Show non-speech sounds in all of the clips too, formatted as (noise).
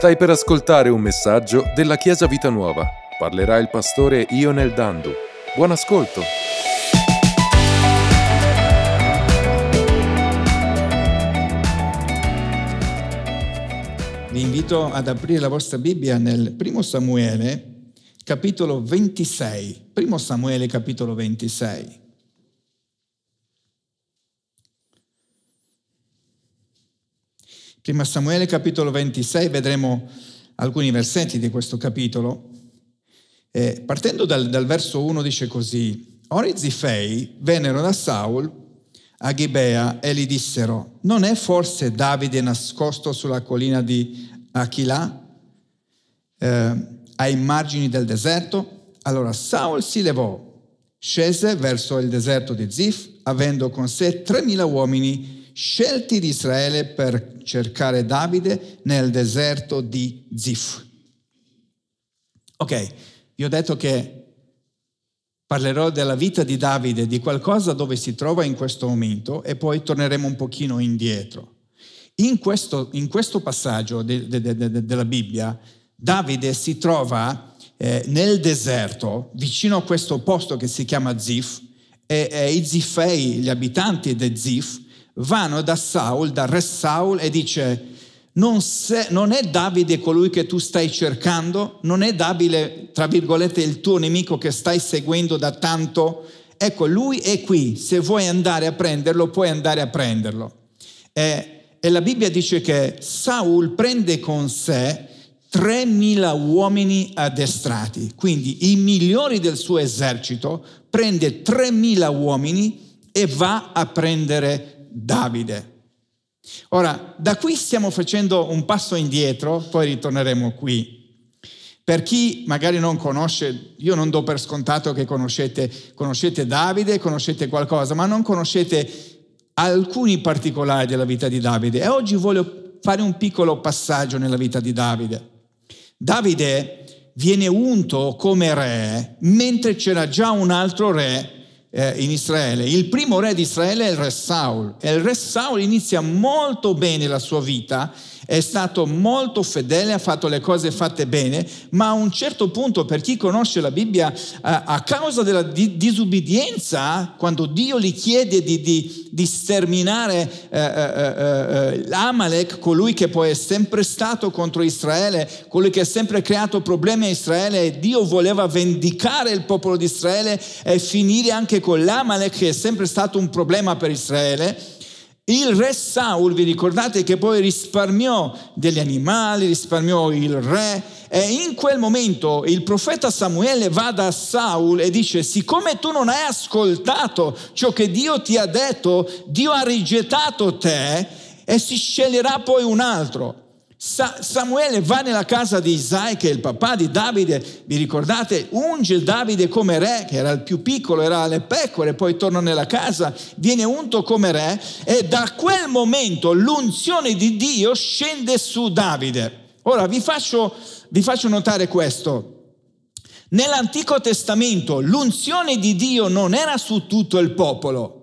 Stai per ascoltare un messaggio della Chiesa Vita Nuova. Parlerà il pastore Ionel Dandu. Buon ascolto. Vi invito ad aprire la vostra Bibbia nel primo Samuele, capitolo 26. Primo Samuele, capitolo 26. Prima Samuele capitolo 26 vedremo alcuni versetti di questo capitolo. Eh, partendo dal, dal, verso 1 dice così, Ora i Zifei vennero da Saul a Gibea e gli dissero, non è forse Davide nascosto sulla collina di Achila, eh, ai margini del deserto? Allora Saul si levò, scese verso il deserto di Zif, avendo con sé 3.000 uomini scelti di Israele per cercare Davide nel deserto di Zif. Ok, vi ho detto che parlerò della vita di Davide, di qualcosa dove si trova in questo momento e poi torneremo un pochino indietro. In questo, in questo passaggio de, de, de, della Bibbia, Davide si trova eh, nel deserto, vicino a questo posto che si chiama Zif, e, e i Zifei, gli abitanti di Zif, vanno da Saul, da re Saul e dice non, se, non, è Davide colui che tu stai cercando, non è Davide, tra virgolette, il tuo nemico che stai seguendo da tanto. Ecco, lui è qui, se vuoi andare a prenderlo, puoi andare a prenderlo. E, e la Bibbia dice che Saul prende con sé 3.000 uomini addestrati, quindi i migliori del suo esercito, prende 3.000 uomini e va a prendere Davide. Ora, da qui stiamo facendo un passo indietro, poi ritorneremo qui. Per chi magari non conosce, io non do per scontato che conoscete, conoscete Davide, conoscete qualcosa, ma non conoscete alcuni particolari della vita di Davide. E oggi voglio fare un piccolo passaggio nella vita di Davide. Davide viene unto come re mentre c'era già un altro re eh, in Israele. Il primo re di Israele è il re Saul e il re Saul inizia molto bene la sua vita è stato molto fedele, ha fatto le cose fatte bene, ma a un certo punto, per chi conosce la Bibbia, a causa della disubbidienza, quando Dio gli chiede di, di, di sterminare eh, eh, eh, Amalek, colui che poi è sempre stato contro Israele, colui che ha sempre creato problemi a Israele, e Dio voleva vendicare il popolo di Israele e finire anche con l'Amalek, che è sempre stato un problema per Israele, il re Saul, vi ricordate che poi risparmiò degli animali, risparmiò il re e in quel momento il profeta Samuele va da Saul e dice, siccome tu non hai ascoltato ciò che Dio ti ha detto, Dio ha rigettato te e si sceglierà poi un altro. Samuele va nella casa di Isai, che è il papà di Davide, vi ricordate, unge Davide come re, che era il più piccolo, era le pecore, poi torna nella casa, viene unto come re e da quel momento l'unzione di Dio scende su Davide. Ora vi faccio, vi faccio notare questo. Nell'Antico Testamento l'unzione di Dio non era su tutto il popolo,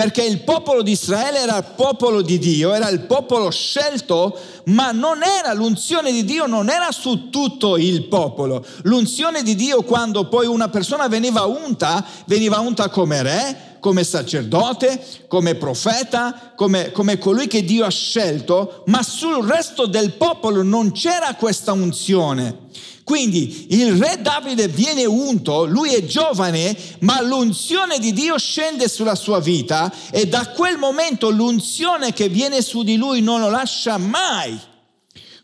perché il popolo di Israele era il popolo di Dio, era il popolo scelto, ma non era l'unzione di Dio, non era su tutto il popolo. L'unzione di Dio quando poi una persona veniva unta, veniva unta come re, come sacerdote, come profeta, come, come colui che Dio ha scelto, ma sul resto del popolo non c'era questa unzione. Quindi il re Davide viene unto, lui è giovane, ma l'unzione di Dio scende sulla sua vita e da quel momento l'unzione che viene su di lui non lo lascia mai.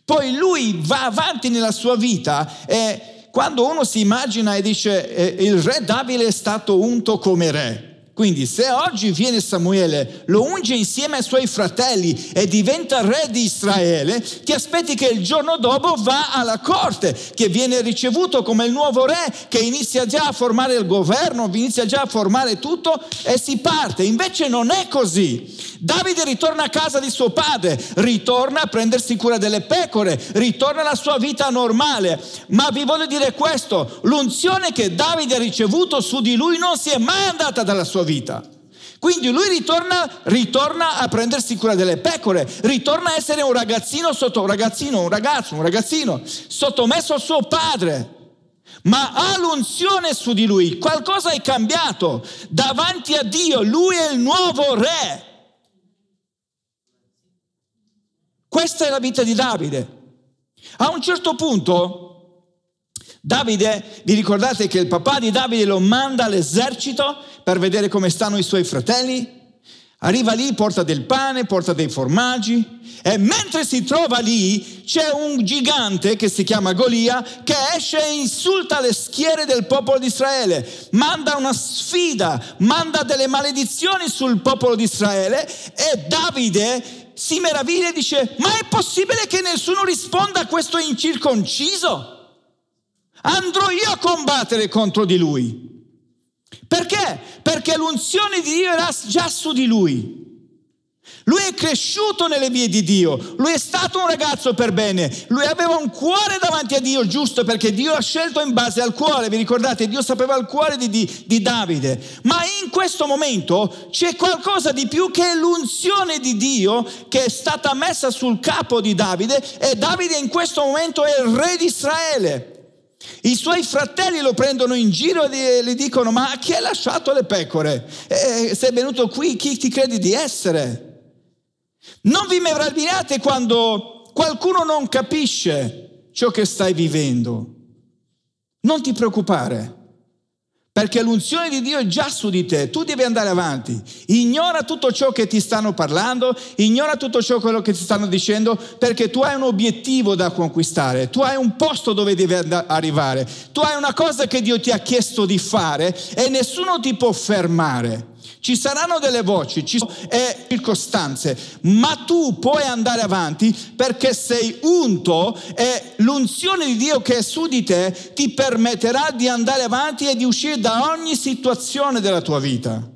Poi lui va avanti nella sua vita e quando uno si immagina e dice eh, il re Davide è stato unto come re, quindi se oggi viene Samuele, lo unge insieme ai suoi fratelli e diventa re di Israele, ti aspetti che il giorno dopo va alla corte, che viene ricevuto come il nuovo re, che inizia già a formare il governo, inizia già a formare tutto e si parte. Invece non è così. Davide ritorna a casa di suo padre, ritorna a prendersi cura delle pecore, ritorna alla sua vita normale. Ma vi voglio dire questo, l'unzione che Davide ha ricevuto su di lui non si è mai andata dalla sua vita. Quindi lui ritorna, ritorna, a prendersi cura delle pecore, ritorna a essere un ragazzino sotto un ragazzino, un ragazzo, un ragazzino sottomesso al suo padre. Ma ha l'unzione su di lui, qualcosa è cambiato. Davanti a Dio, lui è il nuovo re. Questa è la vita di Davide. A un certo punto Davide, vi ricordate che il papà di Davide lo manda all'esercito per vedere come stanno i suoi fratelli? Arriva lì, porta del pane, porta dei formaggi e mentre si trova lì c'è un gigante che si chiama Golia che esce e insulta le schiere del popolo di Israele, manda una sfida, manda delle maledizioni sul popolo di Israele e Davide si meraviglia e dice ma è possibile che nessuno risponda a questo incirconciso? Andrò io a combattere contro di lui. Perché? Perché l'unzione di Dio era già su di lui. Lui è cresciuto nelle vie di Dio, lui è stato un ragazzo per bene, lui aveva un cuore davanti a Dio giusto perché Dio ha scelto in base al cuore, vi ricordate, Dio sapeva il cuore di, di, di Davide, ma in questo momento c'è qualcosa di più che l'unzione di Dio che è stata messa sul capo di Davide e Davide in questo momento è il re di Israele. I suoi fratelli lo prendono in giro e gli dicono: Ma chi ha lasciato le pecore? Eh, sei venuto qui, chi ti credi di essere? Non vi meravigliate quando qualcuno non capisce ciò che stai vivendo. Non ti preoccupare perché l'unzione di Dio è già su di te, tu devi andare avanti. Ignora tutto ciò che ti stanno parlando, ignora tutto ciò che ti stanno dicendo, perché tu hai un obiettivo da conquistare, tu hai un posto dove devi arrivare, tu hai una cosa che Dio ti ha chiesto di fare e nessuno ti può fermare. Ci saranno delle voci ci e circostanze, ma tu puoi andare avanti perché sei unto e l'unzione di Dio che è su di te ti permetterà di andare avanti e di uscire da ogni situazione della tua vita.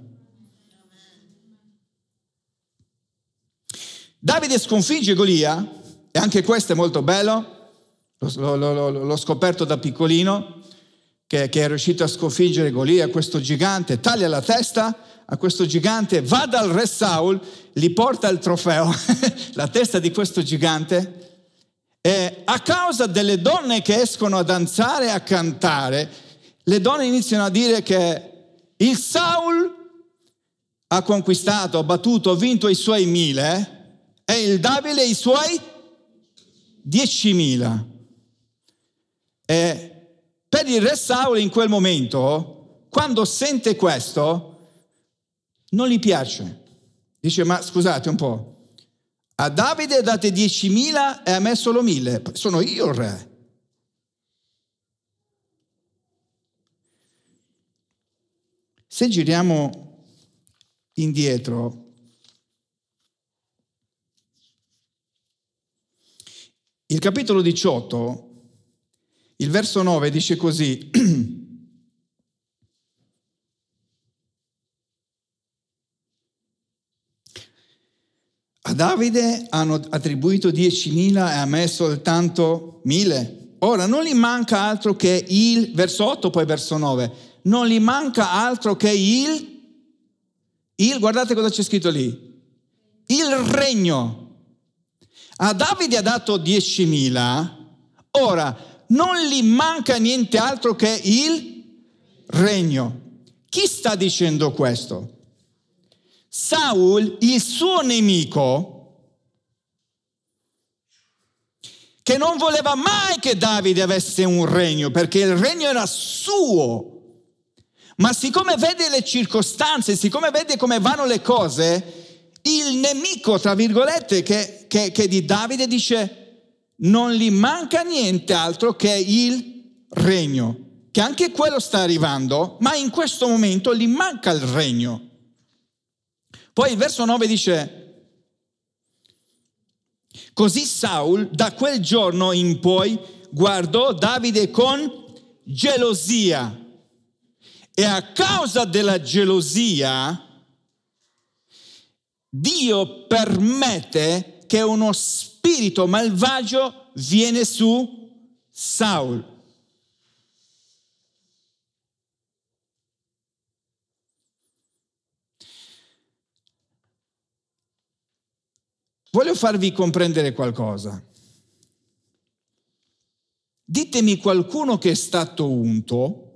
Davide sconfigge Golia, e anche questo è molto bello, l'ho, l'ho, l'ho scoperto da piccolino, che, che, è riuscito a sconfiggere Golia, questo gigante, taglia la testa a questo gigante, va dal re Saul, gli porta il trofeo, (laughs) la testa di questo gigante, e a causa delle donne che escono a danzare e a cantare, le donne iniziano a dire che il Saul ha conquistato, ha battuto, ha vinto i suoi mille e il Davide i suoi diecimila. E per il re Saul in quel momento, quando sente questo, non gli piace. Dice, ma scusate un po', a Davide date 10.000 e a me solo 1.000, sono io il re. Se giriamo indietro, il capitolo 18, il verso 9 dice così, (clears throat) A Davide hanno attribuito 10.000 e a me soltanto 1.000. Ora non gli manca altro che il, verso 8 poi verso 9, non gli manca altro che il, il, guardate cosa c'è scritto lì, il regno. A Davide ha dato 10.000, ora non gli manca niente altro che il regno. Chi sta dicendo questo? Saul, il suo nemico, che non voleva mai che Davide avesse un regno, perché il regno era suo. Ma siccome vede le circostanze, siccome vede come vanno le cose, il nemico, tra virgolette, che, che, che di Davide dice, non gli manca niente altro che il regno, che anche quello sta arrivando, ma in questo momento gli manca il regno. Poi il verso 9 dice, così Saul da quel giorno in poi guardò Davide con gelosia e a causa della gelosia Dio permette che uno spirito malvagio viene su Saul. Voglio farvi comprendere qualcosa. Ditemi qualcuno che è stato unto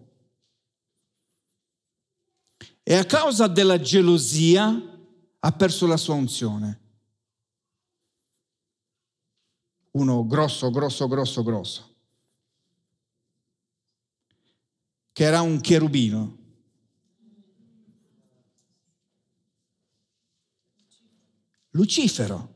e a causa della gelosia ha perso la sua unzione. Uno grosso, grosso, grosso, grosso, che era un cherubino. Lucifero.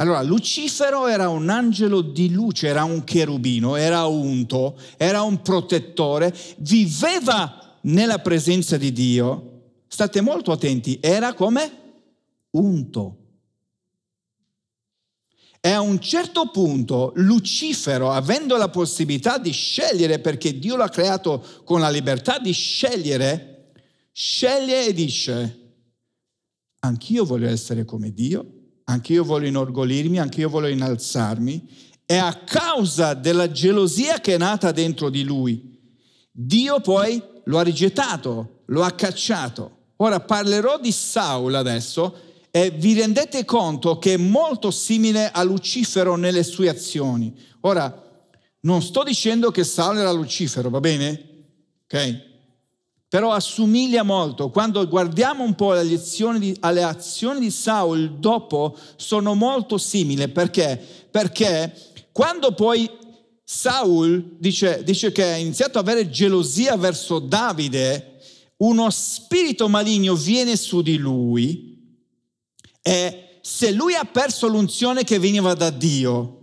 Allora, Lucifero era un angelo di luce, era un cherubino, era unto, era un protettore, viveva nella presenza di Dio state molto attenti, era come unto. E a un certo punto Lucifero, avendo la possibilità di scegliere, perché Dio l'ha creato con la libertà di scegliere, sceglie e dice, anch'io voglio essere come Dio, anch'io voglio inorgoglirmi, anch'io voglio innalzarmi, e a causa della gelosia che è nata dentro di lui, Dio poi lo ha rigettato, lo ha cacciato. Ora parlerò di Saul adesso e vi rendete conto che è molto simile a Lucifero nelle sue azioni. Ora, non sto dicendo che Saul era Lucifero, va bene? Ok? Però assomiglia molto. Quando guardiamo un po' alle azioni di, alle azioni di Saul dopo, sono molto simili. Perché? Perché quando poi Saul dice, dice che ha iniziato ad avere gelosia verso Davide, uno spirito maligno viene su di lui e se lui ha perso l'unzione che veniva da Dio,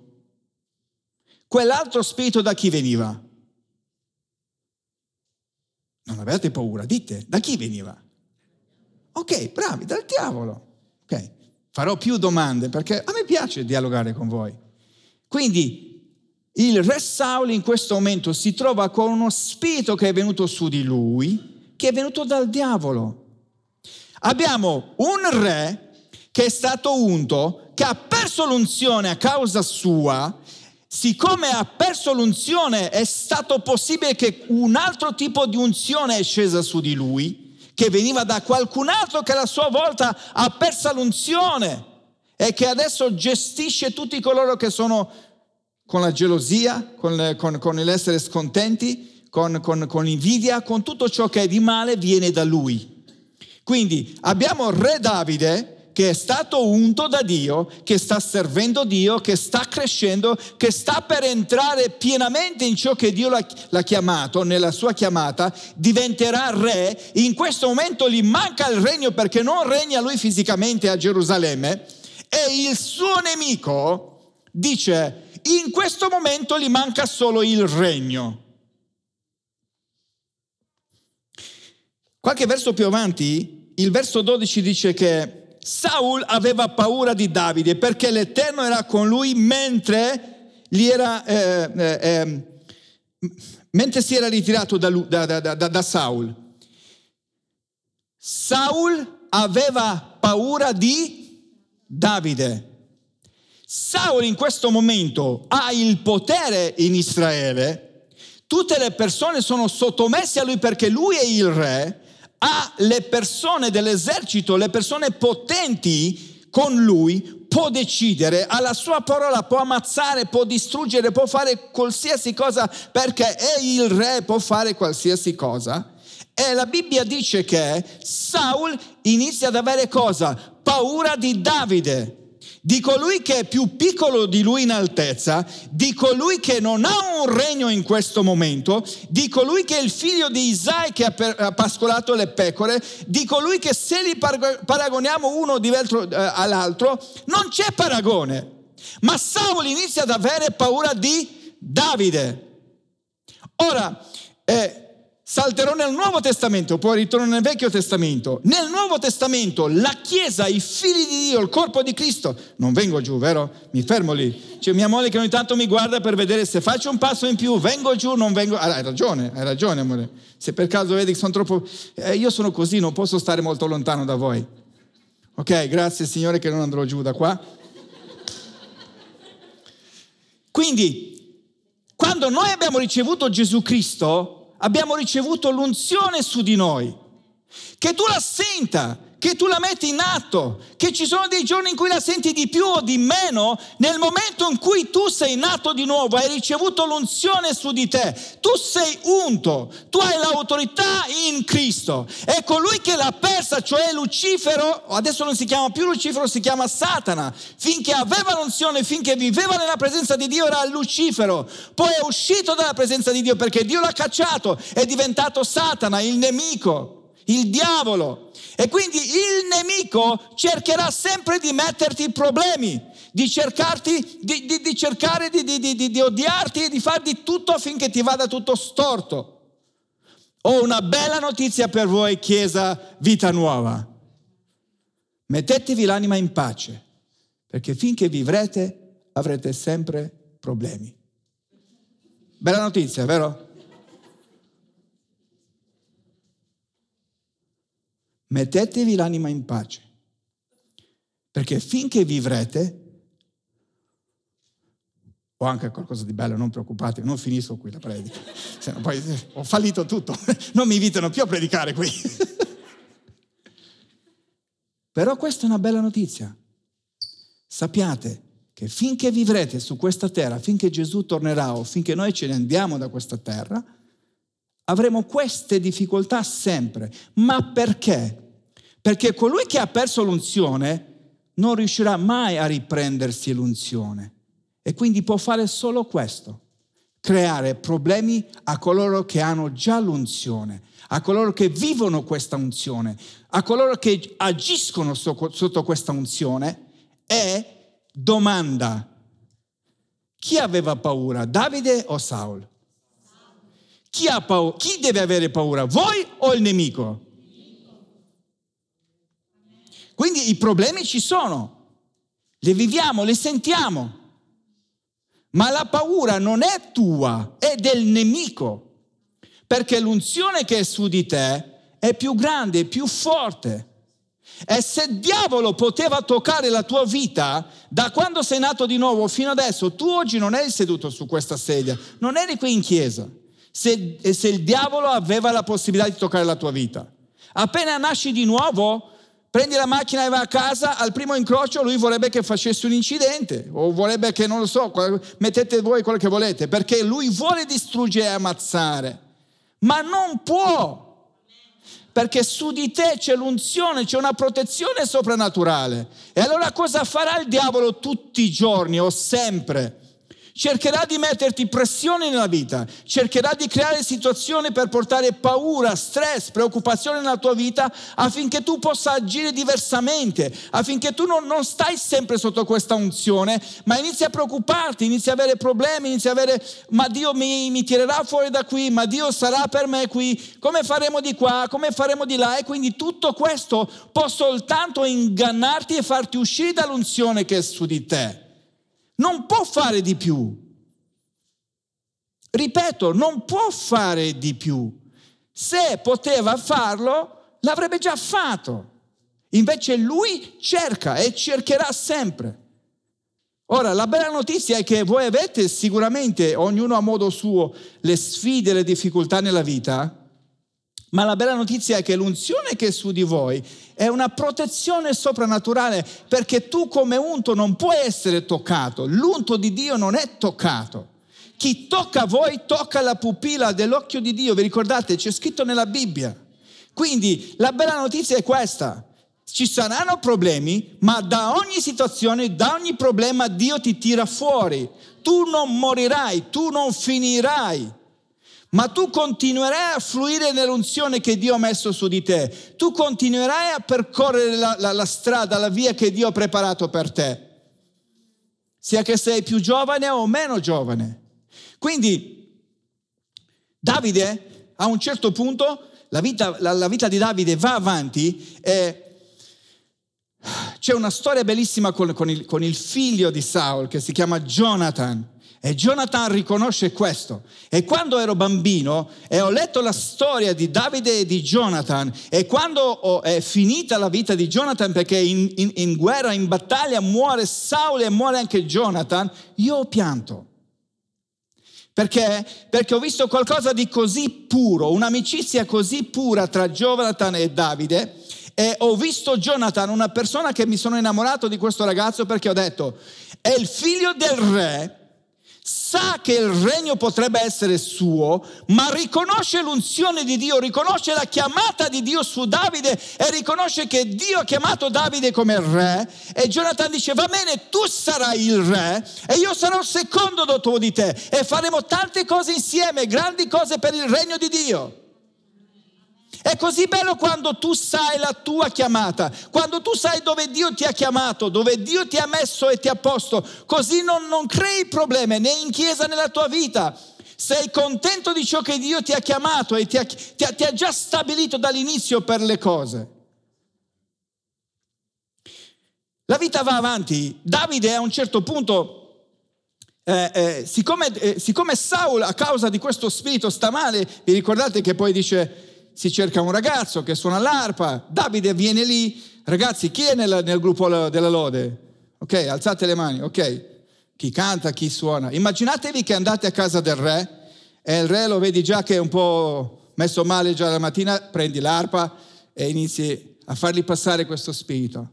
quell'altro spirito da chi veniva? Non avete paura, dite, da chi veniva? Ok, bravi, dal diavolo. Ok, farò più domande perché a me piace dialogare con voi. Quindi il re Saul in questo momento si trova con uno spirito che è venuto su di lui che è venuto dal diavolo. Abbiamo un re che è stato unto, che ha perso l'unzione a causa sua, siccome ha perso l'unzione è stato possibile che un altro tipo di unzione è scesa su di lui, che veniva da qualcun altro che a sua volta ha perso l'unzione e che adesso gestisce tutti coloro che sono con la gelosia, con, con, con l'essere scontenti, con, con, con invidia, con tutto ciò che è di male viene da lui. Quindi abbiamo re Davide che è stato unto da Dio, che sta servendo Dio, che sta crescendo, che sta per entrare pienamente in ciò che Dio l'ha, chiamato, nella sua chiamata, diventerà re. In questo momento gli manca il regno perché non regna lui fisicamente a Gerusalemme e il suo nemico dice in questo momento gli manca solo il regno. Qualche verso più avanti, il verso 12 dice che Saul aveva paura di Davide perché l'Eterno era con lui mentre, era, eh, eh, ehm, mentre si era ritirato da, da, da, da Saul. Saul aveva paura di Davide. Saul in questo momento ha il potere in Israele, tutte le persone sono sottomesse a lui perché lui è il re ha le persone dell'esercito, le persone potenti con lui, può decidere, ha la sua parola, può ammazzare, può distruggere, può fare qualsiasi cosa perché è il re, può fare qualsiasi cosa. E la Bibbia dice che Saul inizia ad avere cosa? Paura di Davide di colui che è più piccolo di lui in altezza, di colui che non ha un regno in questo momento, di colui che è il figlio di Isai che ha pascolato le pecore, di colui che se li paragoniamo uno eh, all'altro, non c'è paragone. Ma Saul inizia ad avere paura di Davide. Ora, eh, Salterò nel Nuovo Testamento, poi ritorno nel Vecchio Testamento. Nel Nuovo Testamento la Chiesa, i figli di Dio, il corpo di Cristo, non vengo giù, vero? Mi fermo lì. C'è mia moglie che ogni tanto mi guarda per vedere se faccio un passo in più, vengo giù, non vengo... Ah, hai ragione, hai ragione amore. Se per caso vedi che sono troppo... Eh, io sono così, non posso stare molto lontano da voi. Ok, grazie Signore che non andrò giù da qua. Quindi, quando noi abbiamo ricevuto Gesù Cristo, abbiamo ricevuto l'unzione su di noi. Che tu la senta, che tu la metti in atto, che ci sono dei giorni in cui la senti di più o di meno, nel momento in cui tu sei nato di nuovo, hai ricevuto l'unzione su di te, tu sei unto, tu hai l'autorità in Cristo. E colui che l'ha persa, cioè Lucifero, adesso non si chiama più Lucifero, si chiama Satana, finché aveva l'unzione, finché viveva nella presenza di Dio era Lucifero, poi è uscito dalla presenza di Dio perché Dio l'ha cacciato, è diventato Satana, il nemico, il diavolo. E quindi il nemico cercherà sempre di metterti problemi, di, cercarti, di, di, di cercare di, odiarti e di farti tutto affinché ti vada tutto storto. Ho una bella notizia per voi, Chiesa Vita Nuova. Mettetevi l'anima in pace, perché finché vivrete avrete sempre problemi. Bella notizia, vero? Mettetevi l'anima in pace, perché finché vivrete, ho anche qualcosa di bello, non preoccupatevi, non finisco qui la predica, (laughs) Se no, poi ho fallito tutto, (laughs) non mi invitano più a predicare qui. (laughs) Però questa è una bella notizia. Sappiate che finché vivrete su questa terra, finché Gesù tornerà o finché noi ce ne andiamo da questa terra, avremo queste difficoltà sempre. Ma perché? Perché colui che ha perso l'unzione non riuscirà mai a riprendersi l'unzione e quindi può fare solo questo, creare problemi a coloro che hanno già l'unzione, a coloro che vivono questa unzione, a coloro che agiscono sotto questa unzione e domanda, chi aveva paura, Davide o Saul? Chi, paura? Chi deve avere paura, voi o il nemico? Quindi i problemi ci sono, li viviamo, li sentiamo, ma la paura non è tua, è del nemico, perché l'unzione che è su di te è più grande, più forte. E se il diavolo poteva toccare la tua vita, da quando sei nato di nuovo fino adesso, tu oggi non eri seduto su questa sedia, non eri qui in chiesa se, se il diavolo aveva la possibilità di toccare la tua vita. Appena nasci di nuovo, prendi la macchina e vai a casa, al primo incrocio lui vorrebbe che facessi un incidente o vorrebbe che, non lo so, mettete voi quello che volete, perché lui vuole distruggere e ammazzare, ma non può, perché su di te c'è l'unzione, c'è una protezione soprannaturale. E allora cosa farà il diavolo tutti i giorni o sempre? Cercherà di metterti pressione nella vita, cercherà di creare situazioni per portare paura, stress, preoccupazione nella tua vita affinché tu possa agire diversamente, affinché tu non, non stai sempre sotto questa unzione, ma inizi a preoccuparti, inizi a avere problemi, inizi a avere, ma Dio mi, mi tirerà fuori da qui, ma Dio sarà per me qui, come faremo di qua, come faremo di là? E quindi tutto questo può soltanto ingannarti e farti uscire dall'unzione che è su di te non può fare di più. Ripeto, non può fare di più. Se poteva farlo, l'avrebbe già fatto. Invece lui cerca e cercherà sempre. Ora, la bella notizia è che voi avete sicuramente, ognuno a modo suo, le sfide, le difficoltà nella vita, ma la bella notizia è che l'unzione che è su di voi è una protezione soprannaturale perché tu come unto non puoi essere toccato. L'unto di Dio non è toccato. Chi tocca voi tocca la pupilla dell'occhio di Dio. Vi ricordate? C'è scritto nella Bibbia. Quindi la bella notizia è questa. Ci saranno problemi, ma da ogni situazione, da ogni problema Dio ti tira fuori. Tu non morirai, tu non finirai ma tu continuerai a fluire nell'unzione che Dio ha messo su di te, tu continuerai a percorrere la, la, la strada, la via che Dio ha preparato per te, sia che sei più giovane o meno giovane. Quindi Davide a un certo punto, la vita, la, vita di Davide va avanti e c'è una storia bellissima con, con, il, con il figlio di Saul che si chiama Jonathan. E Jonathan riconosce questo. E quando ero bambino e ho letto la storia di Davide e di Jonathan, e quando è finita la vita di Jonathan, perché in, in, in guerra, in battaglia muore Saul e muore anche Jonathan, io ho pianto. Perché? Perché ho visto qualcosa di così puro, un'amicizia così pura tra Jonathan e Davide, E ho visto Jonathan, una persona che mi sono innamorato di questo ragazzo perché ho detto, è il figlio del re, sa che il regno potrebbe essere suo, ma riconosce l'unzione di Dio, riconosce la chiamata di Dio su Davide e riconosce che Dio ha chiamato Davide come re. E Jonathan dice, va bene, tu sarai il re e io sarò secondo dopo di te e faremo tante cose insieme, grandi cose per il regno di Dio. È così bello quando tu sai la tua chiamata, quando tu sai dove Dio ti ha chiamato, dove Dio ti ha messo e ti ha posto, così non, non crei problemi né in chiesa né nella tua vita. Sei contento di ciò che Dio ti ha chiamato e ti ha, ti ha, ti ha già stabilito dall'inizio per le cose. La vita va avanti. Davide a un certo punto eh, eh, siccome, eh, siccome Saul a causa di questo spirito sta male, vi ricordate che poi dice si cerca un ragazzo che suona l'arpa, Davide viene lì, ragazzi, chi è nel, nel gruppo della lode? Ok, alzate le mani, ok, chi canta, chi suona. Immaginatevi che andate a casa del re e il re lo vedi già che è un po' messo male già la mattina, prendi l'arpa e inizi a fargli passare questo spirito.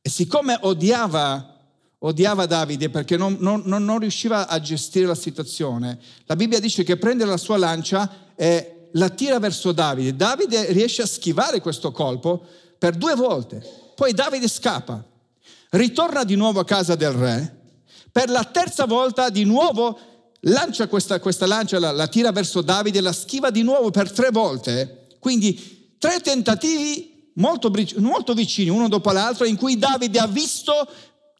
E siccome odiava, odiava Davide perché non, non, non riusciva a gestire la situazione, la Bibbia dice che prende la sua lancia e la tira verso Davide. Davide riesce a schivare questo colpo per due volte. Poi Davide scappa, ritorna di nuovo a casa del re. Per la terza volta di nuovo lancia questa, questa lancia, la, la tira verso Davide, la schiva di nuovo per tre volte. Quindi tre tentativi molto, molto vicini, uno dopo l'altro, in cui Davide ha visto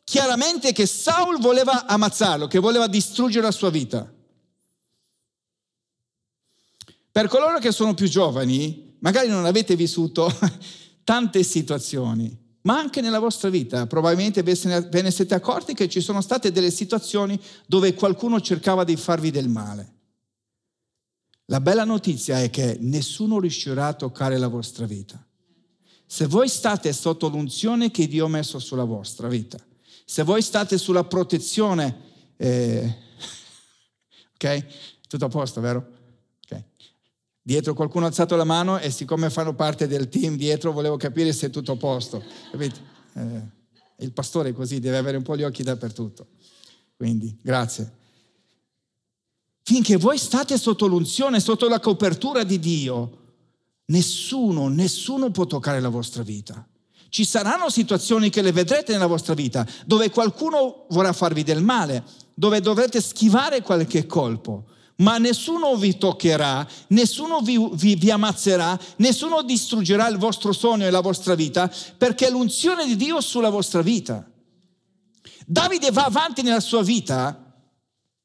chiaramente che Saul voleva ammazzarlo, che voleva distruggere la sua vita. Per coloro che sono più giovani, magari non avete vissuto (laughs) tante situazioni, ma anche nella vostra vita probabilmente ve ne siete accorti che ci sono state delle situazioni dove qualcuno cercava di farvi del male. La bella notizia è che nessuno riuscirà a toccare la vostra vita. Se voi state sotto l'unzione che Dio ha messo sulla vostra vita, se voi state sulla protezione, eh, (laughs) ok? Tutto a posto, vero? Dietro qualcuno ha alzato la mano e siccome fanno parte del team dietro volevo capire se è tutto a posto. Eh, il pastore così deve avere un po' gli occhi dappertutto. Quindi, grazie. Finché voi state sotto l'unzione, sotto la copertura di Dio, nessuno, nessuno può toccare la vostra vita. Ci saranno situazioni che le vedrete nella vostra vita dove qualcuno vorrà farvi del male, dove dovrete schivare qualche colpo ma nessuno vi toccherà, nessuno vi, vi, vi, ammazzerà, nessuno distruggerà il vostro sogno e la vostra vita, perché l'unzione di Dio è sulla vostra vita. Davide va avanti nella sua vita,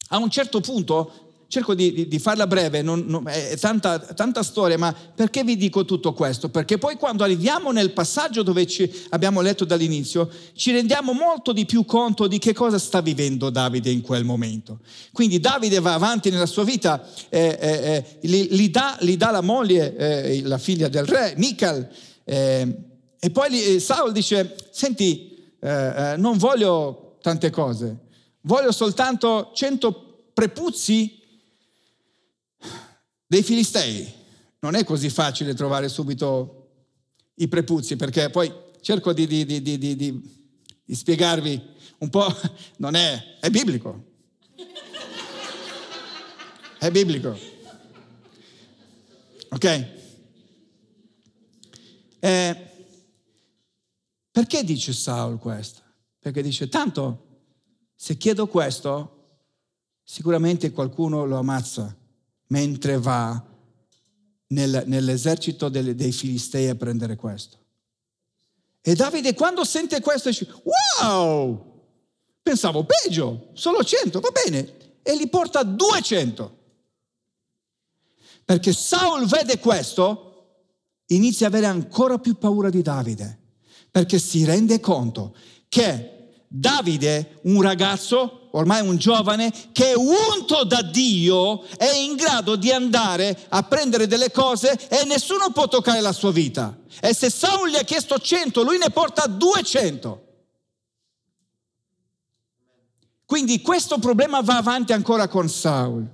a un certo punto cerco di, di, di farla breve, non, non, è tanta, tanta, storia, ma perché vi dico tutto questo? Perché poi quando arriviamo nel passaggio dove abbiamo letto dall'inizio, ci rendiamo molto di più conto di che cosa sta vivendo Davide in quel momento. Quindi Davide va avanti nella sua vita, eh, eh, eh gli, gli, dà, gli, dà, la moglie, eh, la figlia del re, Michal, eh, e poi gli, eh, Saul dice, senti, non voglio tante cose, voglio soltanto cento prepuzzi dei filistei. Non è così facile trovare subito i prepuzzi, perché poi cerco di, di, di, di spiegarvi un po', (laughs) non è, è biblico. È biblico. Ok? Eh, perché dice Saul questo? Perché dice, tanto se chiedo questo, sicuramente qualcuno lo ammazza mentre va nel, nell'esercito dei, dei Filistei a prendere questo. E Davide quando sente questo dice, wow, pensavo peggio, solo 100, va bene, e li porta a 200. Perché Saul vede questo, inizia ad avere ancora più paura di Davide, perché si rende conto che Davide, un ragazzo, ormai un giovane, che è unto da Dio, è in grado di andare a prendere delle cose e nessuno può toccare la sua vita. E se Saul gli ha chiesto 100, lui ne porta 200. Quindi questo problema va avanti ancora con Saul.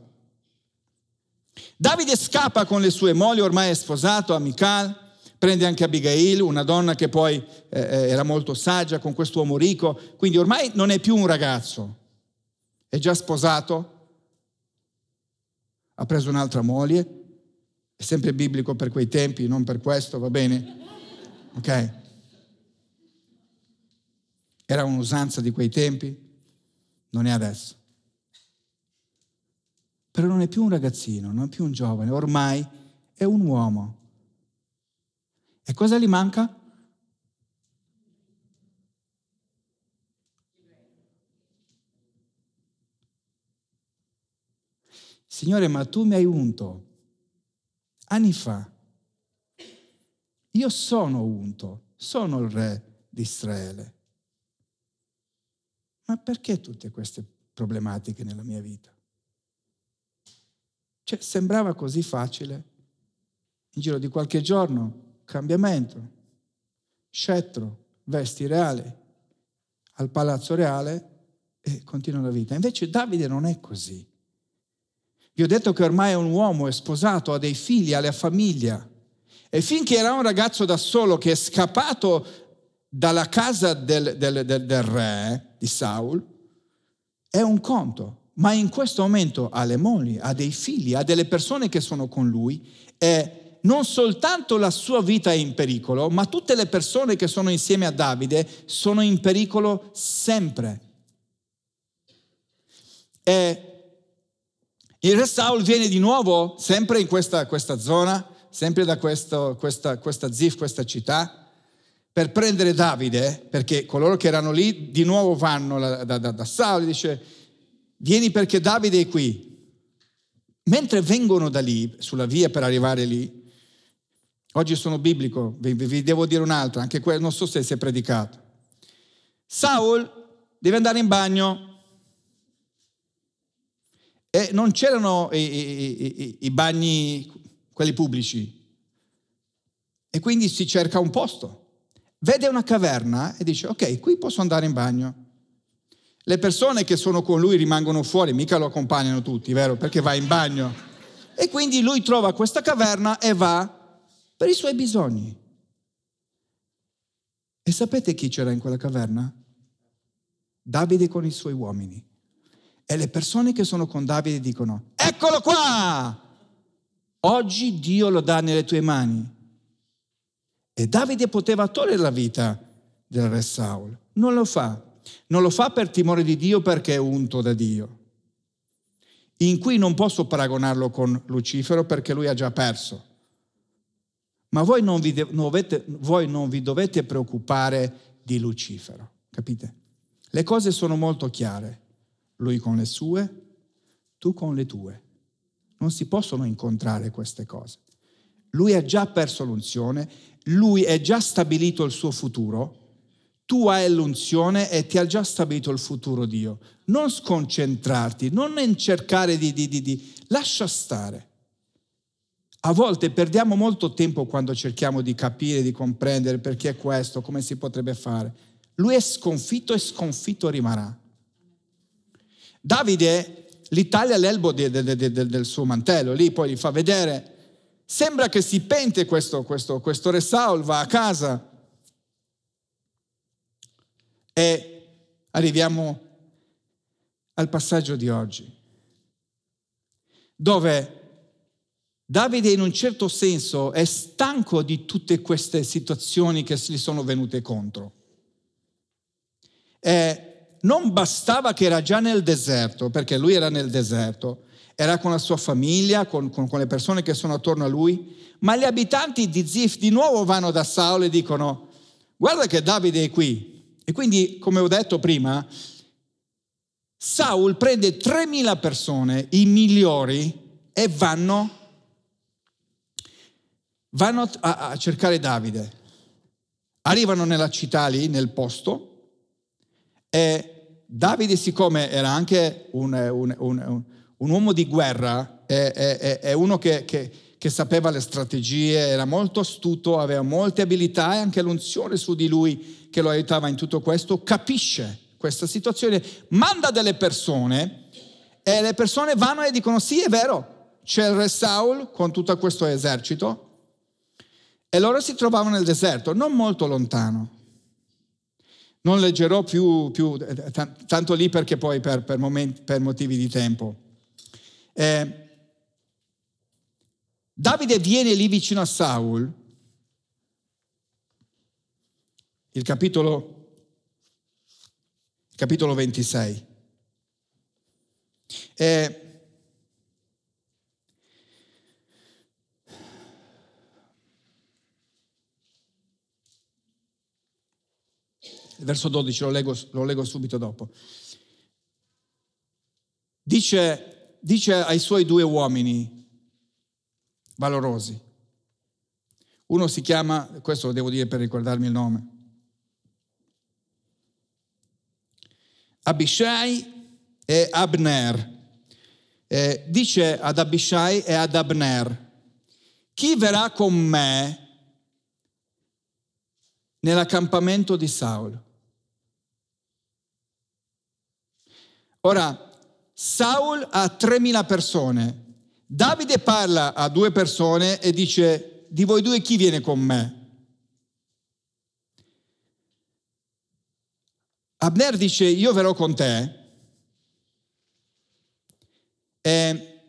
Davide scappa con le sue mogli, ormai è sposato a Prende anche Abigail, una donna che poi eh, eh era molto saggia con quest'uomo ricco, quindi ormai non è più un ragazzo, è già sposato, ha preso un'altra moglie, è sempre biblico per quei tempi, non per questo, va bene? Ok? Era un'usanza di quei tempi, non è adesso. Però non è più un ragazzino, non è più un giovane, ormai è un uomo. E cosa gli manca? Signore, ma tu mi hai unto anni fa. Io sono unto, sono il re di Israele. Ma perché tutte queste problematiche nella mia vita? Cioè, sembrava così facile. In giro di qualche giorno, cambiamento, scettro, vesti reale, al palazzo reale e continua la vita. Invece Davide non è così. Vi ho detto che ormai è un uomo, è sposato, ha dei figli, ha la famiglia. E finché era un ragazzo da solo che è scappato dalla casa del, del, del, del re di Saul, è un conto. Ma in questo momento ha le mogli, ha dei figli, ha delle persone che sono con lui e non soltanto la sua vita è in pericolo, ma tutte le persone che sono insieme a Davide sono in pericolo sempre. E il re Saul viene di nuovo sempre in questa, questa zona, sempre da questo, questa, questa Zif, questa città, per prendere Davide, perché coloro che erano lì di nuovo vanno da, da, da Saul, dice, vieni perché Davide è qui. Mentre vengono da lì, sulla via per arrivare lì, oggi sono biblico, vi, vi devo dire un'altra, anche quella, non so se si è predicato. Saul deve andare in bagno, e non c'erano i, i, i, i bagni, quelli pubblici. E quindi si cerca un posto. Vede una caverna e dice, ok, qui posso andare in bagno. Le persone che sono con lui rimangono fuori, mica lo accompagnano tutti, vero? Perché va in bagno. E quindi lui trova questa caverna e va per i suoi bisogni. E sapete chi c'era in quella caverna? Davide con i suoi uomini. E le persone che sono con Davide dicono, eccolo qua! Oggi Dio lo dà nelle tue mani. E Davide poteva togliere la vita del re Saul. Non lo fa. Non lo fa per timore di Dio perché è unto da Dio. In cui non posso paragonarlo con Lucifero perché lui ha già perso. Ma voi non vi, dovete, voi non vi dovete preoccupare di Lucifero, capite? Le cose sono molto chiare lui con le sue, tu con le tue. Non si possono incontrare queste cose. Lui ha già perso l'unzione, lui ha già stabilito il suo futuro, tu hai l'unzione e ti ha già stabilito il futuro Dio. Non sconcentrarti, non cercare di, di, di, di... lascia stare. A volte perdiamo molto tempo quando cerchiamo di capire, di comprendere perché è questo, come si potrebbe fare. Lui è sconfitto e sconfitto rimarrà. Davide li taglia l'elbo de, de, de, del suo mantello, lì poi gli fa vedere. Sembra che si pente questo, questo, questo re Saul, va a casa. E arriviamo al passaggio di oggi, dove Davide in un certo senso è stanco di tutte queste situazioni che gli sono venute contro. E non bastava che era già nel deserto, perché lui era nel deserto, era con la sua famiglia, con, con, con le persone che sono attorno a lui, ma gli abitanti di Zif di nuovo vanno da Saul e dicono, guarda che Davide è qui. E quindi, come ho detto prima, Saul prende 3.000 persone, i migliori, e vanno, vanno a, a cercare Davide. Arrivano nella città lì, nel posto, e Davide, siccome era anche un, un, un, un uomo di guerra, è, è, è uno che, che, che, sapeva le strategie, era molto astuto, aveva molte abilità e anche l'unzione su di lui che lo aiutava in tutto questo, capisce questa situazione, manda delle persone e le persone vanno e dicono sì, è vero, c'è il re Saul con tutto questo esercito E loro si trovavano nel deserto, non molto lontano. Non leggerò più, più eh, tanto lì perché poi per, per, momenti, per motivi di tempo. Eh, Davide viene lì vicino a Saul, il capitolo, capitolo 26. E verso 12 lo leggo, lo leggo subito dopo. Dice, dice ai suoi due uomini valorosi. Uno si chiama, questo lo devo dire per ricordarmi il nome, Abishai e Abner. Eh, dice ad Abishai e ad Abner, chi verrà con me nell'accampamento di Saul? Ora, Saul ha 3.000 persone. Davide parla a due persone e dice, di voi due chi viene con me? Abner dice, io verrò con te. E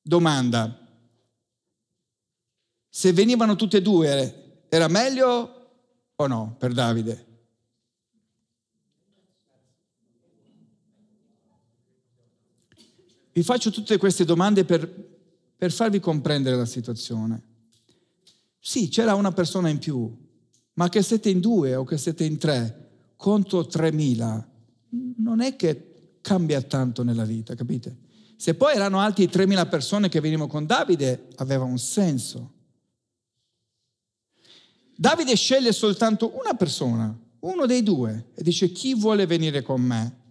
domanda, se venivano tutte e due, era meglio o no per Davide? Vi faccio tutte queste domande per, per farvi comprendere la situazione. Sì, c'era una persona in più, ma che siete in due o che siete in tre contro 3.000, non è che cambia tanto nella vita, capite? Se poi erano altri 3.000 persone che venivano con Davide, aveva un senso. Davide sceglie soltanto una persona, uno dei due, e dice chi vuole venire con me?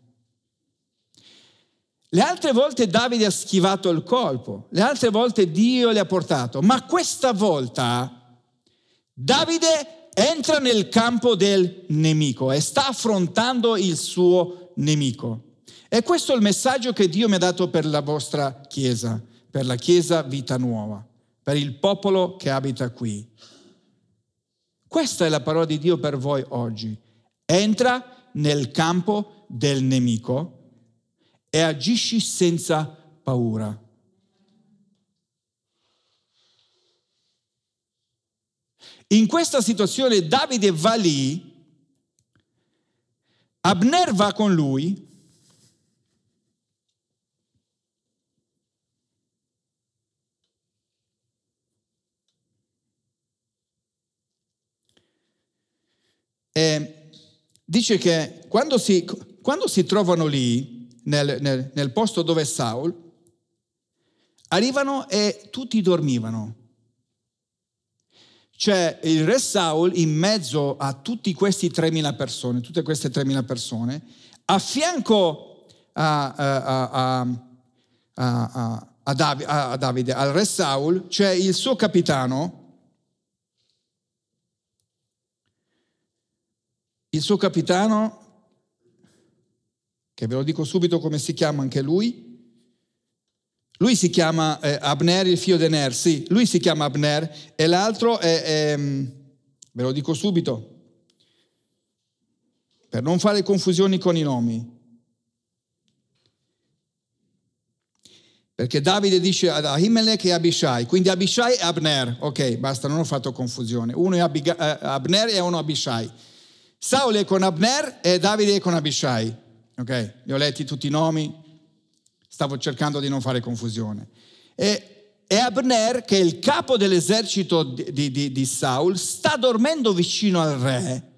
Le altre volte Davide ha schivato il colpo, le altre volte Dio le ha portato, ma questa volta Davide entra nel campo del nemico e sta affrontando il suo nemico. E questo è il messaggio che Dio mi ha dato per la vostra Chiesa, per la Chiesa Vita Nuova, per il popolo che abita qui. Questa è la parola di Dio per voi oggi. Entra nel campo del nemico e agisci senza paura. In questa situazione Davide va lì, Abner va con lui, e dice che quando si, quando si trovano lì, nel, nel, nel posto dove è Saul, arrivano e tutti dormivano. C'è il re Saul in mezzo a tutti questi 3.000 persone, tutte queste 3.000 persone, a fianco a, a, a, a, Davide, al re Saul, c'è il suo capitano, il suo capitano che ve lo dico subito come si chiama anche lui. Lui si chiama eh, Abner, il figlio di Ner, sì, lui si chiama Abner e l'altro è, è, mm, ve lo dico subito, per non fare confusioni con i nomi. Perché Davide dice ad Ahimelech e Abishai, quindi Abishai e Abner, ok, basta, non ho fatto confusione. Uno è Abiga- eh, Abner e uno Abishai. Saul è con Abner e Davide è con Abishai. Ok? Li ho letti tutti i nomi, stavo cercando di non fare confusione. E, e Abner, che è il capo dell'esercito di, di, di Saul, sta dormendo vicino al re.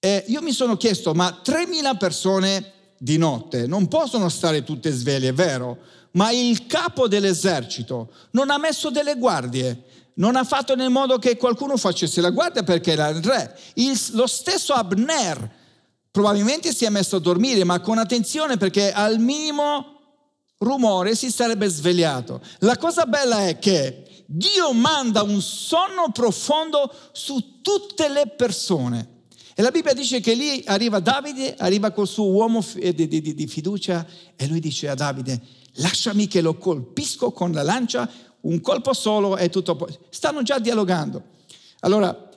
E io mi sono chiesto, ma 3.000 persone di notte non possono stare tutte sveglie, è vero? Ma il capo dell'esercito non ha messo delle guardie, non ha fatto nel modo che qualcuno facesse la guardia perché era il re. Il, lo stesso Abner probabilmente si è messo a dormire, ma con attenzione perché al minimo rumore si sarebbe svegliato. La cosa bella è che Dio manda un sonno profondo su tutte le persone. E la Bibbia dice che lì arriva Davide, arriva col suo uomo di, di, di fiducia e lui dice a Davide, lasciami che lo colpisco con la lancia, un colpo solo e tutto. Stanno già dialogando. Allora,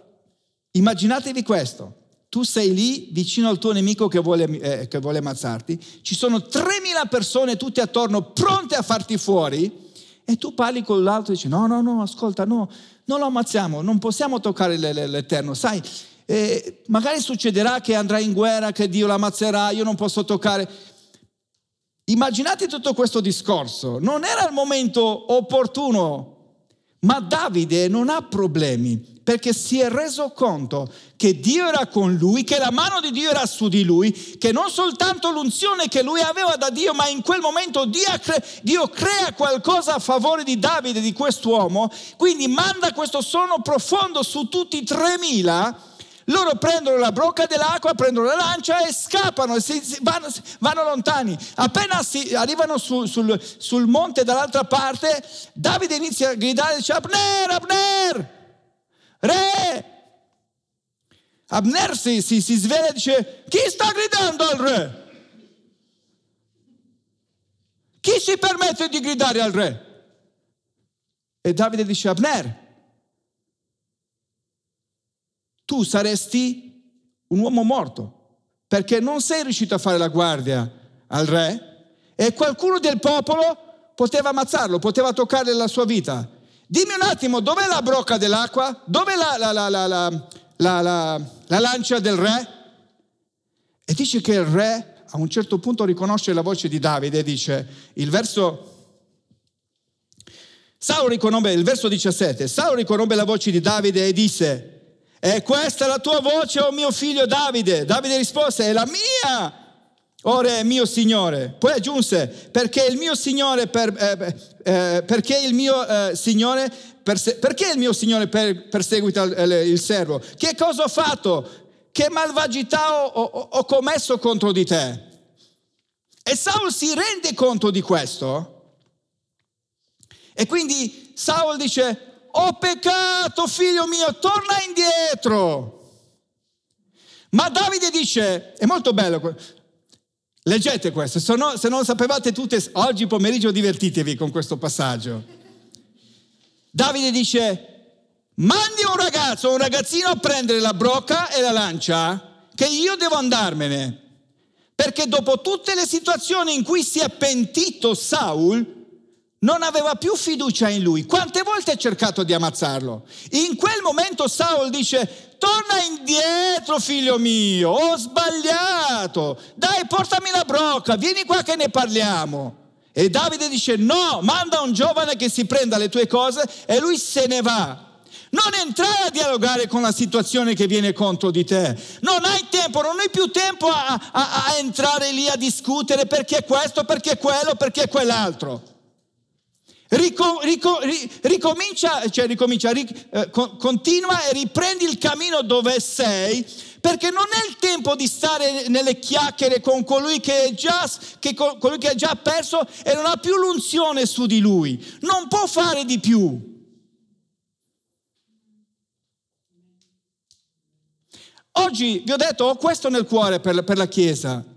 immaginatevi questo. Tu sei lì vicino al tuo nemico che vuole, eh, che vuole ammazzarti, ci sono 3.000 persone tutte attorno pronte a farti fuori e tu parli con l'altro e dici no, no, no, ascolta, no, non lo ammazziamo, non possiamo toccare l'Eterno, sai, eh, magari succederà che andrà in guerra, che Dio l'ammazzerà, io non posso toccare. Immaginate tutto questo discorso, non era il momento opportuno, ma Davide non ha problemi perché si è reso conto che Dio era con lui, che la mano di Dio era su di lui, che non soltanto l'unzione che lui aveva da Dio, ma in quel momento Dio, cre- Dio crea qualcosa a favore di Davide, di quest'uomo, quindi manda questo sonno profondo su tutti i 3000 loro prendono la brocca dell'acqua, prendono la lancia e scappano, si, si, vanno, vanno, lontani. Appena arrivano su, sul, sul, monte dall'altra parte, Davide inizia a gridare dice Abner, Abner, re. Abner si, si, si sveglia e dice chi sta gridando al re? Chi si permette di gridare al re? E Davide dice Abner, tu saresti un uomo morto, perché non sei riuscito a fare la guardia al re e qualcuno del popolo poteva ammazzarlo, poteva toccare la sua vita. Dimmi un attimo, dov'è la brocca dell'acqua? Dov'è la, la, la, la lancia del re? E dice che il re a un certo punto riconosce la voce di Davide e dice, il verso Saulo riconobbe, il verso 17, Saulo riconobbe la voce di Davide e disse, e questa è la tua voce, o oh mio figlio Davide? Davide rispose, è la mia. Ora è mio Signore. Poi aggiunse, perché il mio Signore, per, eh, eh, perché il mio eh, Signore, perse- perché il mio Signore per, perseguita il, il, servo? Che cosa ho fatto? Che malvagità ho, ho, ho commesso contro di te? E Saul si rende conto di questo. E quindi Saul dice, ho peccato, figlio mio, torna indietro. Ma Davide dice, è molto bello, leggete questo, se, no, se non sapevate tutte, oggi pomeriggio divertitevi con questo passaggio. Davide dice, mandi un ragazzo, un ragazzino a prendere la brocca e la lancia, che io devo andarmene. Perché dopo tutte le situazioni in cui si è pentito Saul, non aveva più fiducia in lui. Quante volte ha cercato di ammazzarlo? In quel momento Saul dice, torna indietro figlio mio, ho sbagliato, dai portami la brocca, vieni qua che ne parliamo. E Davide dice, no, manda un giovane che si prenda le tue cose e lui se ne va. Non entrare a dialogare con la situazione che viene contro di te. Non hai tempo, non hai più tempo a, a, a entrare lì a discutere perché questo, perché quello, perché quell'altro. Rico, rico, ricomincia, cioè ricomincia, ric, eh, continua e riprendi il cammino dove sei, perché non è il tempo di stare nelle chiacchiere con colui che, è già, che, colui che ha già perso e non ha più l'unzione su di lui. Non può fare di più. Oggi vi ho detto, ho questo nel cuore per, per la Chiesa.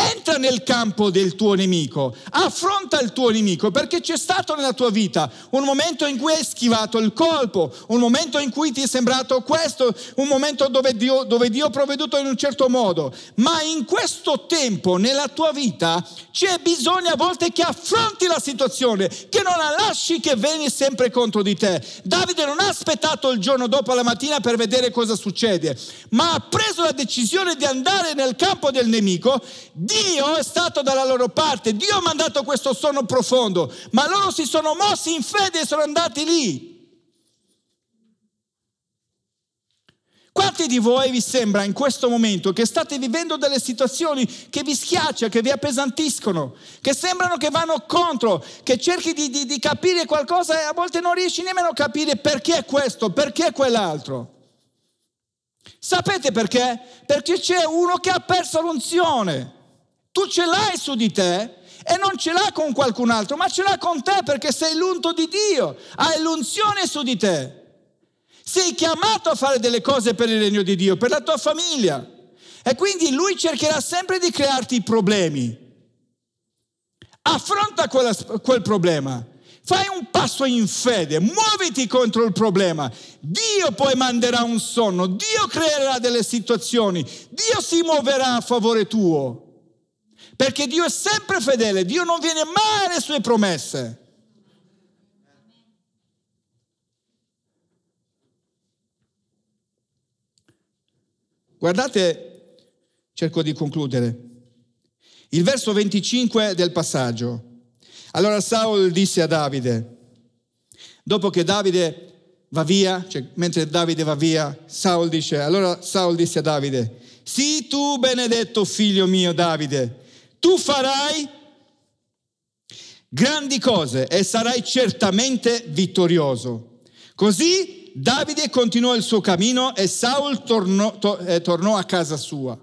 Entra nel campo del tuo nemico, affronta il tuo nemico perché c'è stato nella tua vita un momento in cui hai schivato il colpo, un momento in cui ti è sembrato questo, un momento dove Dio, dove Dio ha provveduto in un certo modo, ma in questo tempo nella tua vita c'è bisogno a volte che affronti la situazione, che non la lasci che vieni sempre contro di te. Davide non ha aspettato il giorno dopo la mattina per vedere cosa succede, ma ha preso la decisione di andare nel campo del nemico Dio è stato dalla loro parte, Dio ha mandato questo sonno profondo, ma loro si sono mossi in fede e sono andati lì. Quanti di voi vi sembra in questo momento che state vivendo delle situazioni che vi schiacciano, che vi appesantiscono, che sembrano che vanno contro, che cerchi di, di, di capire qualcosa e a volte non riesci nemmeno a capire perché questo, perché quell'altro? Sapete perché? Perché c'è uno che ha perso l'unzione. Tu ce l'hai su di te e non ce l'ha con qualcun altro, ma ce l'ha con te perché sei l'unto di Dio, hai l'unzione su di te. Sei chiamato a fare delle cose per il regno di Dio, per la tua famiglia. E quindi lui cercherà sempre di crearti problemi. Affronta quella, quel problema. Fai un passo in fede, muoviti contro il problema. Dio poi manderà un sonno, Dio creerà delle situazioni, Dio si muoverà a favore tuo. Perché Dio è sempre fedele, Dio non viene mai alle sue promesse. Guardate, cerco di concludere, il verso 25 del passaggio. Allora Saul disse a Davide, dopo che Davide va via, cioè mentre Davide va via, Saul dice, allora Saul disse a Davide, sì tu benedetto figlio mio Davide, tu farai grandi cose e sarai certamente vittorioso. Così Davide continuò il suo cammino e Saul tornò, to, eh, tornò a casa sua.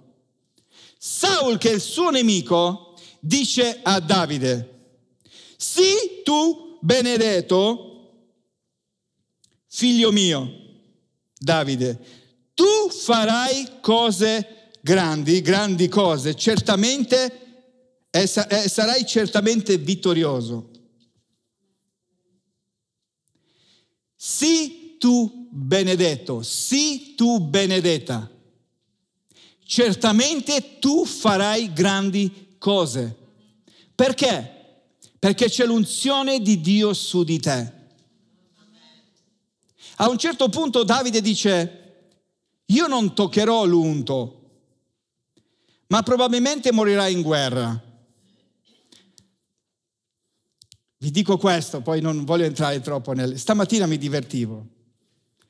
Saul, che è il suo nemico, dice a Davide, sì tu benedetto, figlio mio, Davide, tu farai cose grandi, grandi cose, certamente e, sarai certamente vittorioso. Sì tu benedetto, sì tu benedetta. Certamente tu farai grandi cose. Perché? Perché c'è l'unzione di Dio su di te. A un certo punto Davide dice, io non toccherò l'unto, ma probabilmente morirà in guerra. Vi dico questo, poi non voglio entrare troppo nel... Stamattina mi divertivo.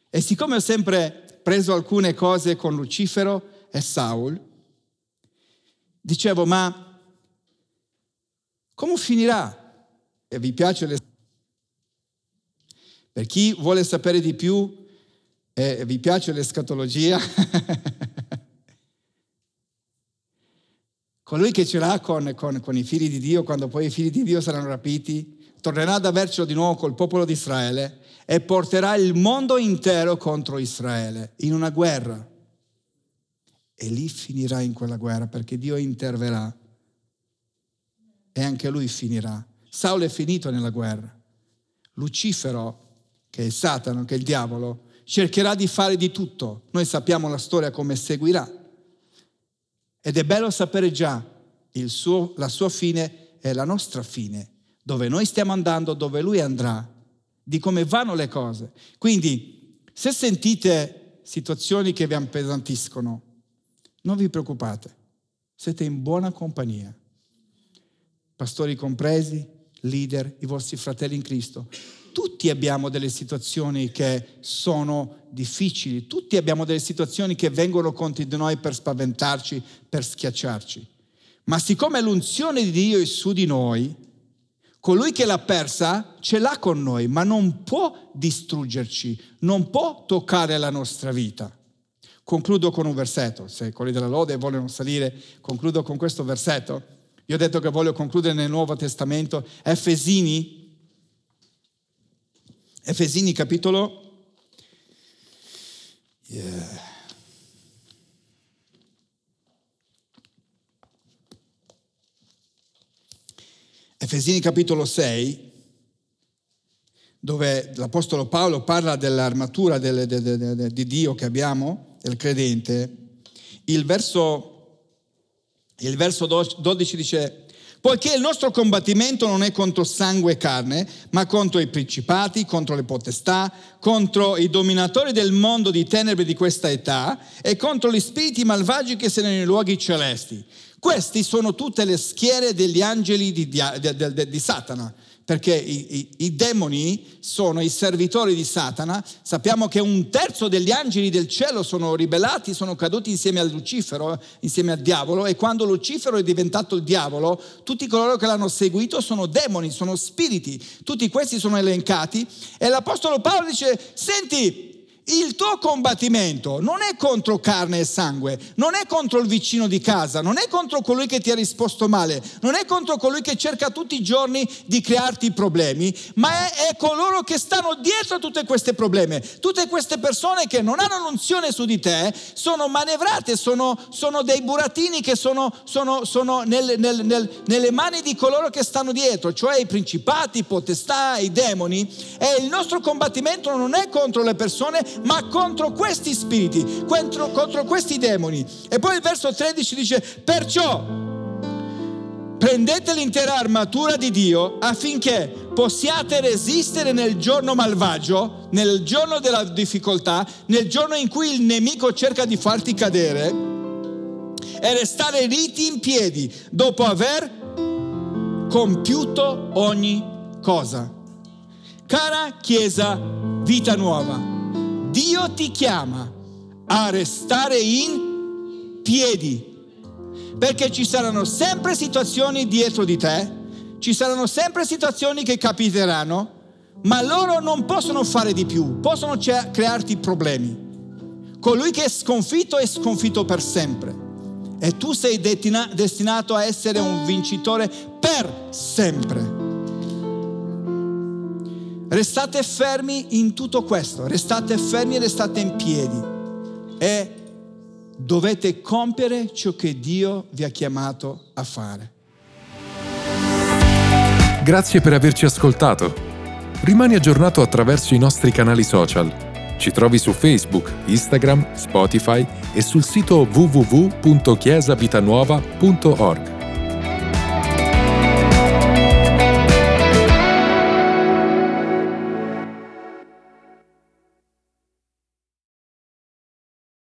E siccome ho sempre preso alcune cose con Lucifero e Saul, dicevo, ma come finirà? E vi piace le... Per chi vuole sapere di più e vi piace l'escatologia, (laughs) colui che ce l'ha con, con, con i figli di Dio, quando poi i figli di Dio saranno rapiti, tornerà ad avercelo di nuovo col popolo di Israele e porterà il mondo intero contro Israele in una guerra. E lì finirà in quella guerra perché Dio interverrà e anche lui finirà. Saulo è finito nella guerra. Lucifero, che è Satano, che è il diavolo, cercherà di fare di tutto. Noi sappiamo la storia come seguirà. Ed è bello sapere già suo, la sua fine e la nostra fine, dove noi stiamo andando, dove lui andrà di come vanno le cose. Quindi, se sentite situazioni che vi appesantiscono, non vi preoccupate, siete in buona compagnia. Pastori compresi, leader, i vostri fratelli in Cristo. Tutti abbiamo delle situazioni che sono difficili, tutti abbiamo delle situazioni che vengono contro di noi per spaventarci, per schiacciarci. Ma siccome l'unzione di Dio è su di noi, colui che l'ha persa ce l'ha con noi, ma non può distruggerci, non può toccare la nostra vita. Concludo con un versetto, se quelli della lode vogliono salire, concludo con questo versetto. Io ho detto che voglio concludere nel Nuovo Testamento, Efesini, Efesini capitolo... Yeah. Efesini capitolo 6, dove l'Apostolo Paolo parla dell'armatura del, de, de, de, di Dio che abbiamo, del credente, il verso, il verso 12 dice, poiché il nostro combattimento non è contro sangue e carne, ma contro i principati, contro le potestà, contro i dominatori del mondo di tenebre di questa età e contro gli spiriti malvagi che sono nei luoghi celesti. Questi sono tutte le schiere degli angeli di, di, di, di Satana, perché i, i, i, demoni sono i servitori di Satana. Sappiamo che un terzo degli angeli del cielo sono ribellati, sono caduti insieme a Lucifero, insieme al diavolo, e quando Lucifero è diventato il diavolo, tutti coloro che l'hanno seguito sono demoni, sono spiriti, tutti questi sono elencati. E l'Apostolo Paolo dice, senti, il tuo combattimento non è contro carne e sangue, non è contro il vicino di casa, non è contro colui che ti ha risposto male, non è contro colui che cerca tutti i giorni di crearti problemi, ma è, è coloro che stanno dietro a tutte queste problemi. Tutte queste persone che non hanno l'unzione su di te sono manevrate, sono, sono dei burattini che sono, sono, sono nel, nel, nel, nelle mani di coloro che stanno dietro, cioè i principati, i potestà, i demoni. E il nostro combattimento non è contro le persone, ma contro questi spiriti, contro, contro questi demoni. E poi il verso 13 dice, perciò prendete l'intera armatura di Dio affinché possiate resistere nel giorno malvagio, nel giorno della difficoltà, nel giorno in cui il nemico cerca di farti cadere e restare riti in piedi dopo aver compiuto ogni cosa. Cara Chiesa, vita nuova. Dio ti chiama a restare in piedi, perché ci saranno sempre situazioni dietro di te, ci saranno sempre situazioni che capiteranno, ma loro non possono fare di più, possono crearti problemi. Colui che è sconfitto è sconfitto per sempre e tu sei destinato a essere un vincitore per sempre. Restate fermi in tutto questo, restate fermi e restate in piedi e dovete compiere ciò che Dio vi ha chiamato a fare. Grazie per averci ascoltato. Rimani aggiornato attraverso i nostri canali social. Ci trovi su Facebook, Instagram, Spotify e sul sito www.chiesavitanuova.org.